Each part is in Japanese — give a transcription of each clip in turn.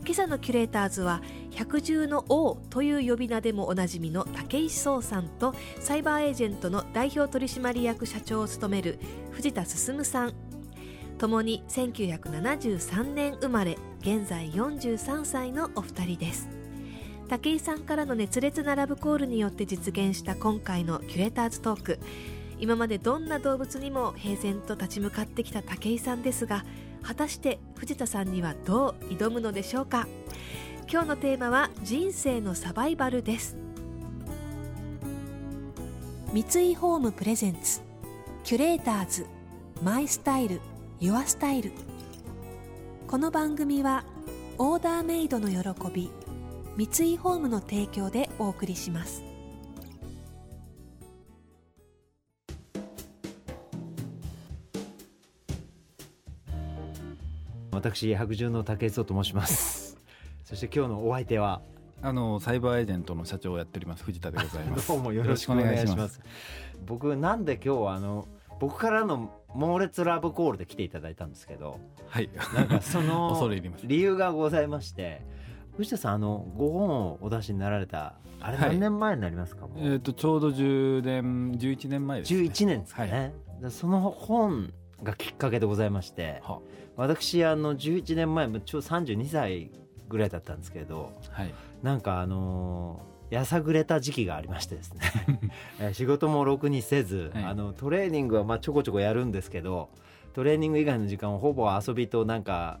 今朝のキュレーターズは百獣の王という呼び名でもおなじみの武井壮さんとサイバーエージェントの代表取締役社長を務める藤田進さん。ともに1973年生まれ現在43歳のお二人です。武井さんからの熱烈なラブコールによって実現した今回のキュレーターズトーク。今までどんな動物にも平然と立ち向かってきた武井さんですが果たして藤田さんにはどう挑むのでしょうか？今日のテーマは人生のサバイバルです。三井ホームプレゼンツキュレーターズマイスタイルユアスタイル。この番組はオーダーメイドの喜び三井ホームの提供でお送りします。私白獣の武井壮と申します。そして今日のお相手はあのサイバーエージェントの社長をやっております藤田でございます。どうもよろしくお願いします。僕なんで今日はあの僕からの猛烈ラブコールで来ていただいたんですけどはい。なんかその 恐れ入ります理由がございまして藤田さんあのご本をお出しになられたあれはい。何年前になりますか、もう？えっ、とちょうど10年11年前です、ね、11年ですかね、はい。でその本がきっかけでございましては。私あの11年前ちょうど32歳ぐらいだったんですけどはい。なんかあのーやさぐれた時期がありましてですね。えー仕事もろくにせず、はい。あのトレーニングはまあちょこちょこやるんですけどトレーニング以外の時間をほぼ遊びとなんか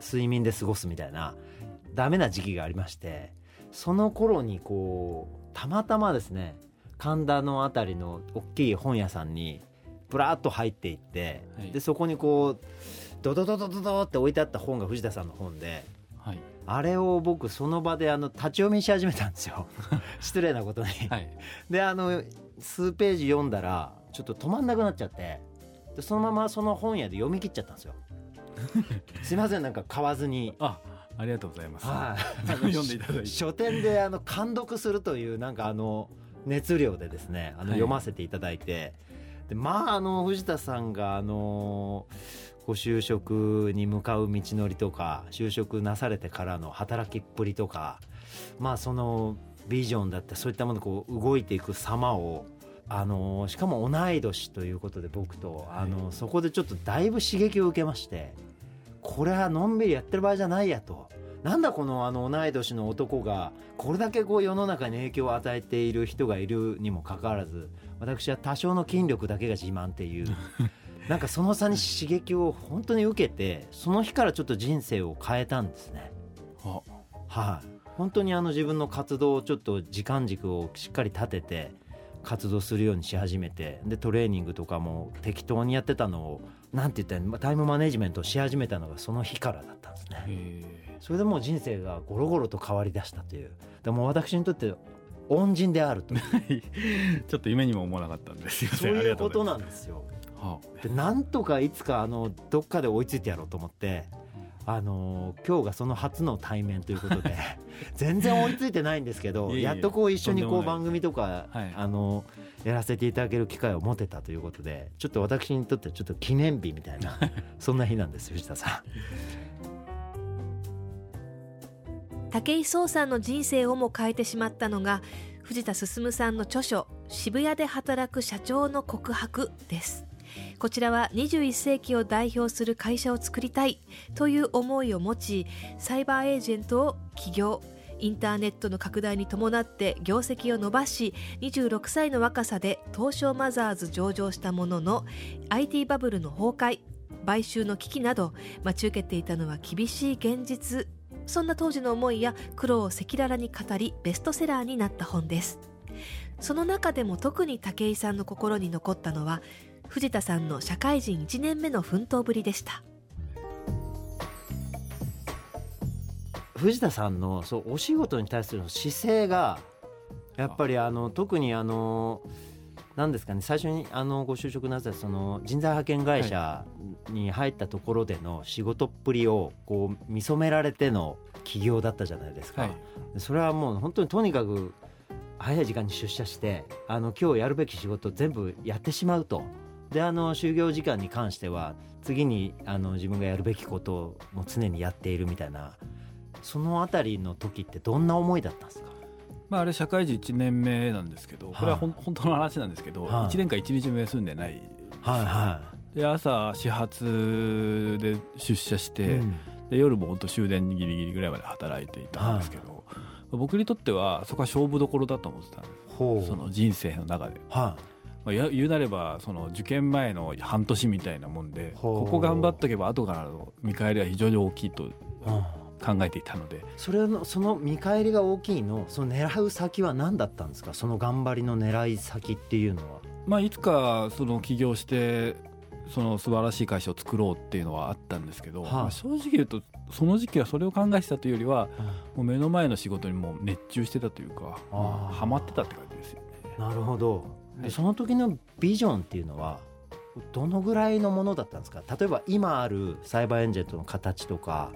睡眠で過ごすみたいなダメな時期がありましてその頃にこうたまたまですね神田の辺りの大きい本屋さんにブラーッと入っていって、はい。でそこにこうドドドドドドって置いてあった本が藤田さんの本ではい。あれを僕その場であの立ち読みし始めたんですよ。失礼なことに。はい。であの数ページ読んだらちょっと止まんなくなっちゃってでそのままその本屋で読み切っちゃったんですよ。すいませんなんか買わずに。あありがとうございます、はい、読んでいただいて。書店であの監読するというなんかあの熱量でですねあのはい。読ませていただいて、でまああの藤田さんがあのご就職に向かう道のりとか就職なされてからの働きっぷりとかまあそのビジョンだったそういったものこう動いていく様をあのしかも同い年ということで僕とあのそこでちょっとだいぶ刺激を受けましてこれはのんびりやってる場合じゃないやと。なんだこのあの同い年の男がこれだけこう世の中に影響を与えている人がいるにもかかわらず私は多少の筋力だけが自慢っていう。なんかその差に刺激を本当に受けてその日からちょっと人生を変えたんですね。あ。はい、本当にあの自分の活動をちょっと時間軸をしっかり立てて活動するようにし始めてでトレーニングとかも適当にやってたのをなんて言ったらタイムマネジメントをし始めたのがその日からだったんですね。え。それでもう人生がゴロゴロと変わりだしたという。でも私にとって恩人であると。ちょっと夢にも思わなかったんです。いません。そういうことあなんですよ。でなんとかいつかあのどっかで追いついてやろうと思って、あの今日がその初の対面ということで 全然追いついてないんですけどやっとこう一緒にこう番組とか、はい。あのやらせていただける機会を持てたということでちょっと私にとってちょっと記念日みたいな そんな日なんです藤田さん。武井壮さんの人生をも変えてしまったのが藤田進さんの著書「渋谷で働く社長の告白」です。こちらは21世紀を代表する会社を作りたいという思いを持ちサイバーエージェントを起業。インターネットの拡大に伴って業績を伸ばし26歳の若さで東証マザーズ上場したものの IT バブルの崩壊買収の危機など待ち受けていたのは厳しい現実そんな当時の思いや苦労を赤裸々に語りベストセラーになった本です。その中でも特に武井さんの心に残ったのは藤田さんの社会人1年目の奮闘ぶりでした。藤田さんのそうお仕事に対する姿勢がやっぱりあの特にあのなんですかね最初にあのご就職なさったその人材派遣会社に入ったところでの仕事っぷりをこう見初められての起業だったじゃないですか、はい。それはもう本当にとにかく早い時間に出社してあの今日やるべき仕事を全部やってしまうと。であの就業時間に関しては次にあの自分がやるべきことをもう常にやっているみたいなそのあたりの時ってどんな思いだったんですか？まあ、あれ社会人1年目なんですけどこれはほん、本当の話なんですけど、はい。1年間1日目休んでないはいはで朝始発で出社しい、て、で夜も本当終電ギリギリぐらいまで働いていたんですけど、僕にとってはそこは勝負どころだと思ってたんでほすその人生の中で、はまあ、や言うなればその受験前の半年みたいなもんでここ頑張っとけば後からの見返りは非常に大きいと考えていたので。それのその見返りが大きいのその狙う先は何だったんですか？その頑張りの狙い先っていうのは。まあ、いつかその起業してその素晴らしい会社を作ろうっていうのはあったんですけど、はあ。まあ正直言うとその時期はそれを考えてたというよりはもう目の前の仕事にもう熱中してたというかあーまあハマってたって感じですよね。なるほど、はいその時のビジョンっていうのはどのぐらいのものだったんですか？例えば今あるサイバーエンジェルとの形とか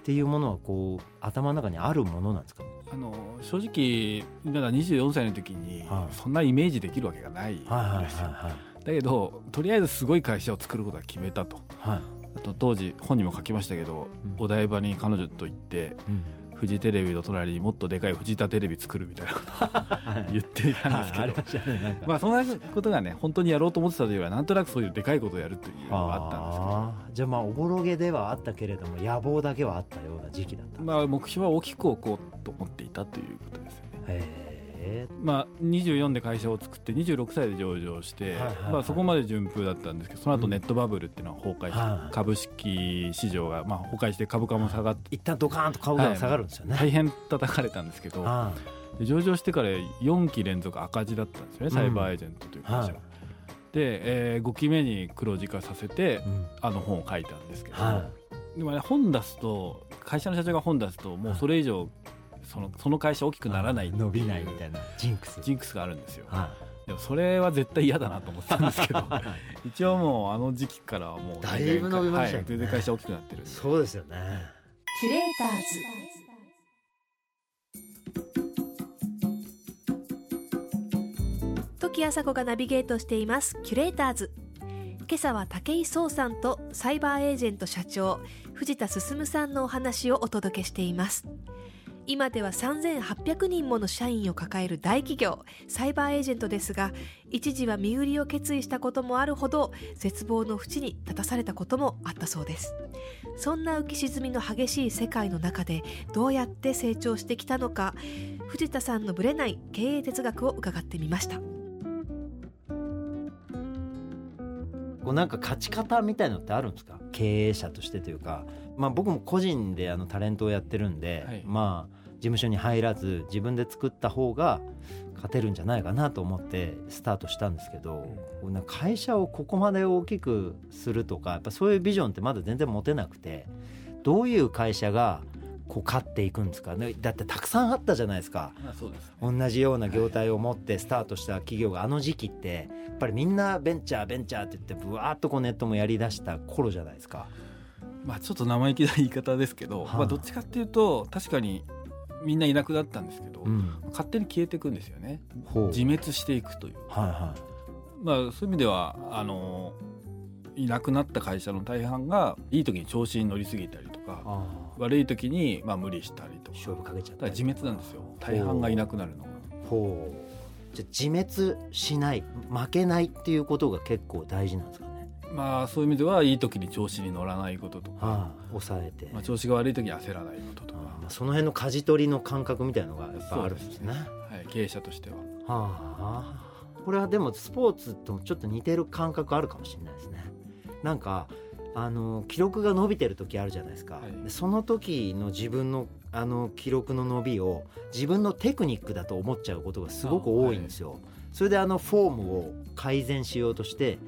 っていうものはこう頭の中にあるものなんですか？あの正直だから24歳の時にはい。そんなイメージできるわけがないんですよ、だけどとりあえずすごい会社を作ることは決めたと。はい、あと当時本にも書きましたけど、うん。お台場に彼女と行ってうんフジテレビの隣にもっとでかい藤田テレビ作るみたいなことを言っていたんですけど、まあそんなことがね本当にやろうと思ってたというよりはなんとなくそういうでかいことをやるというのがあったんですけど。じゃあまあおぼろげではあったけれども野望だけはあったような時期だった、まあ目標は大きく置こうと思っていたということですよね。まあ、24で会社を作って26歳で上場して、はいはいはいまあ、そこまで順風だったんですけどその後うん。ネットバブルっていうのは崩壊して、はい。株式市場がまあ崩壊して株価も下がって一旦ドカーンと顔が下がるんですよね、大変叩かれたんですけど、上場してから4期連続赤字だったんですよね、サイバーエージェントという会社は。はい。で、え5期目に黒字化させてーうん。あの本を書いたんですけど、はでもね本出すと会社の社長が本出すともうそれ以上そのその会社大きくならない。伸びないみたいなジンクス。ジンクスがあるんですよ。はでもそれは絶対嫌だなと思ってたんですけど い。一応もうあの時期からはもうだいぶ伸びましたよね。はい全然会社大きくなってるそうですよね。キュレーターズ。時あさこがナビゲートしています。キュレーターズ。今朝は武井壮さんとサイバーエージェント社長藤田進さんのお話をお届けしています今では3800人もの社員を抱える大企業サイバーエージェントですが一時は身売りを決意したこともあるほど絶望の淵に立たされたこともあったそうです。そんな浮き沈みの激しい世界の中でどうやって成長してきたのか藤田さんのぶれない経営哲学を伺ってみました。こうなんか勝ち方みたいのってあるんですか？経営者としてというか、まあ、僕も個人であのタレントをやってるんで、はいまあ事務所に入らず自分で作った方が勝てるんじゃないかなと思ってスタートしたんですけど、こうなんか会社をここまで大きくするとかやっぱそういうビジョンってまだ全然持てなくてどういう会社がこう勝っていくんですか？ねだってたくさんあったじゃないですか。です同じような業態を持ってスタートした企業があの時期ってやっぱりみんなベンチャーベンチャーって言ってぶわーっとこうネットもやりだした頃じゃないですか。まあちょっと生意気な言い方ですけど、はあまあどっちかっていうと確かにみんないなくなったんですけど、うん、勝手に消えていくんですよね。自滅していくという。はいはまあそういう意味ではあのいなくなった会社の大半がいい時に調子に乗りすぎたりとかあ悪い時にまあ無理したりとか。勝負かけちゃった自滅なんですよ。大半がいなくなるのが。ほう。じゃあ自滅しない負けないっていうことが結構大事なんですか？ね。まあそういう意味ではいい時に調子に乗らないこととか、はあ、抑えて、まあ、調子が悪い時に焦らないこととか、まあ、その辺の舵取りの感覚みたいのがやっぱあるんですね。はい、経営者としては。はあ、これはでもスポーツともちょっと似てる感覚あるかもしれないですね。なんかあの記録が伸びてる時あるじゃないですか、はい。でその時の自分のあの記録の伸びを自分のテクニックだと思っちゃうことがすごく多いんですよ。それであのフォームを改善しようとして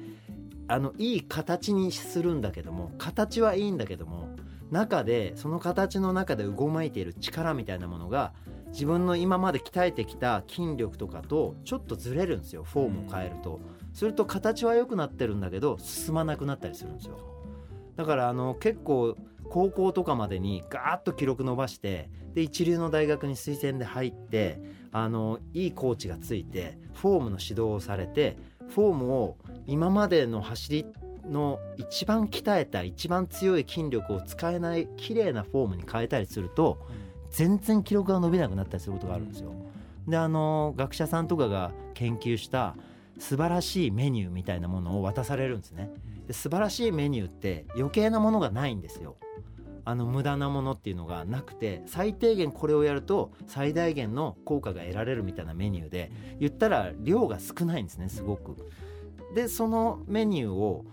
あのいい形にするんだけども形はいいんだけども中でその形の中でうごめいている力みたいなものが自分の今まで鍛えてきた筋力とかとちょっとずれるんですよフォームを変えると、すると形は良くなってるんだけど進まなくなったりするんですよ。だからあの結構高校とかまでにガーッと記録伸ばしてで一流の大学に推薦で入ってあのいいコーチがついてフォームの指導をされてフォームを今までの走りの一番鍛えた一番強い筋力を使えない綺麗なフォームに変えたりすると全然記録が伸びなくなったりすることがあるんですよ。であの学者さんとかが研究した素晴らしいメニューみたいなものを渡されるんですね。で素晴らしいメニューって余計なものがないんですよ。あの無駄なものっていうのがなくて最低限これをやると最大限の効果が得られるみたいなメニューで言ったら量が少ないんですねすごく。でそのメニューを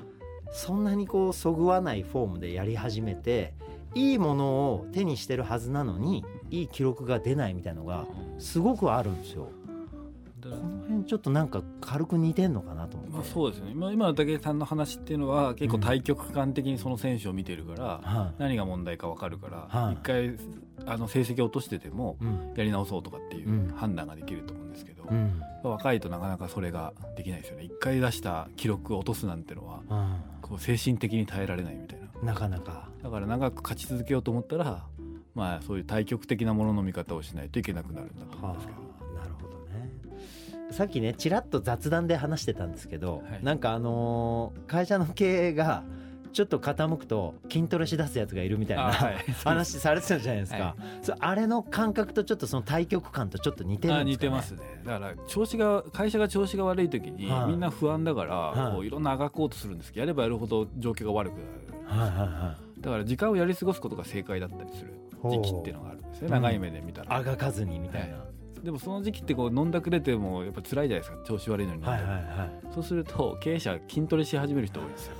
そんなにこうそぐわないフォームでやり始めていいものを手にしてるはずなのにいい記録が出ないみたいのがすごくあるんですよ。この辺ちょっとなんか軽く似てんのかなと思って、まあ、そうですね。今今の武井さんの話っていうのは結構対極観的にその選手を見てるから、何が問題か分かるから、一回あの成績を落としててもやり直そうとかっていう判断ができると思うんですけど、若いとなかなかそれができないですよね。一回出した記録を落とすなんてのは、こう精神的に耐えられないみたいな。なかなか。だから長く勝ち続けようと思ったらまあそういう対極的なものの見方をしないといけなくなるんだと思うんですけど。さっきねちらっと雑談で話してたんですけど、はい、なんかあのー、会社の経営がちょっと傾くと筋トレしだすやつがいるみたいな、はい、話されてたじゃないですか、はい、あれの感覚とちょっとその対極感とちょっと似てるんですか、ね、似てますね。だから調子が会社が調子が悪い時に、みんな不安だから、はこういろんなあがこうとするんですけどやればやるほど状況が悪くなる、はいはいはい、だから時間をやり過ごすことが正解だったりする時期っていうのがあるんですね。長い目で見たら、あがかずにみたいな、でもその時期ってこう飲んだくれてもやっぱ辛いじゃないですか調子悪いのに、はいはいはい、そうすると経営者筋トレし始める人多いですよ。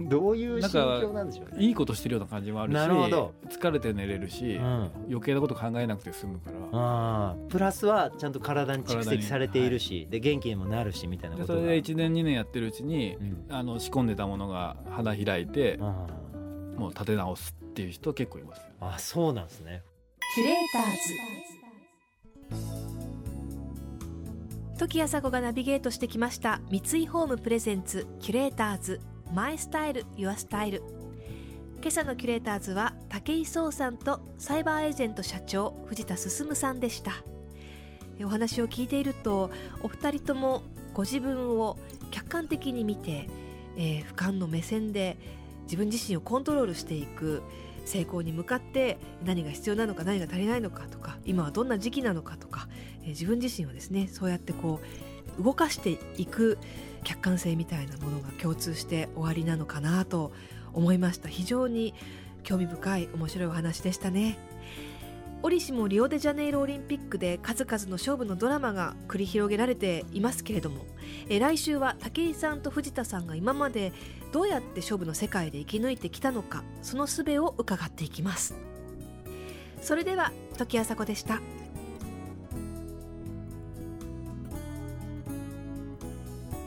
どういう心境なんでしょう、ね、いいことしてるような感じもあるしなるほど。疲れて寝れるし、うん、余計なこと考えなくて済むから。あプラスはちゃんと体に蓄積されているし、はい、で元気にもなるしみたいなことそれで1年2年やってるうちに、うん、あの仕込んでたものが花開いて、もう立て直すっていう人結構います。よ、あそうなんですね。キュレーターズ時あさこがナビゲートしてきました三井ホームプレゼンツキュレーターズマイスタイルユアスタイル。今朝のキュレーターズは武井壮さんとサイバーエージェント社長藤田進さんでした。お話を聞いているとお二人ともご自分を客観的に見て、えー、俯瞰の目線で自分自身をコントロールしていく成功に向かって何が必要なのか何が足りないのかとか今はどんな時期なのかとか、えー、自分自身をですねそうやってこう動かしていく客観性みたいなものが共通して終わりなのかなと思いました。非常に興味深い面白いお話でしたね。折しもリオデジャネイロオリンピックで数々の勝負のドラマが繰り広げられていますけれどもえ来週は武井さんと藤田さんが今までどうやって勝負の世界で生き抜いてきたのかその術を伺っていきます。それでは時あさこでした。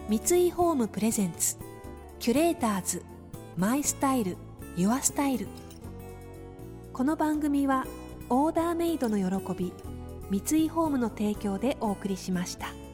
三井ホームプレゼンツキュレーターズマイスタイルユアスタイル。この番組はオーダーメイドの喜び三井ホームの提供でお送りしました。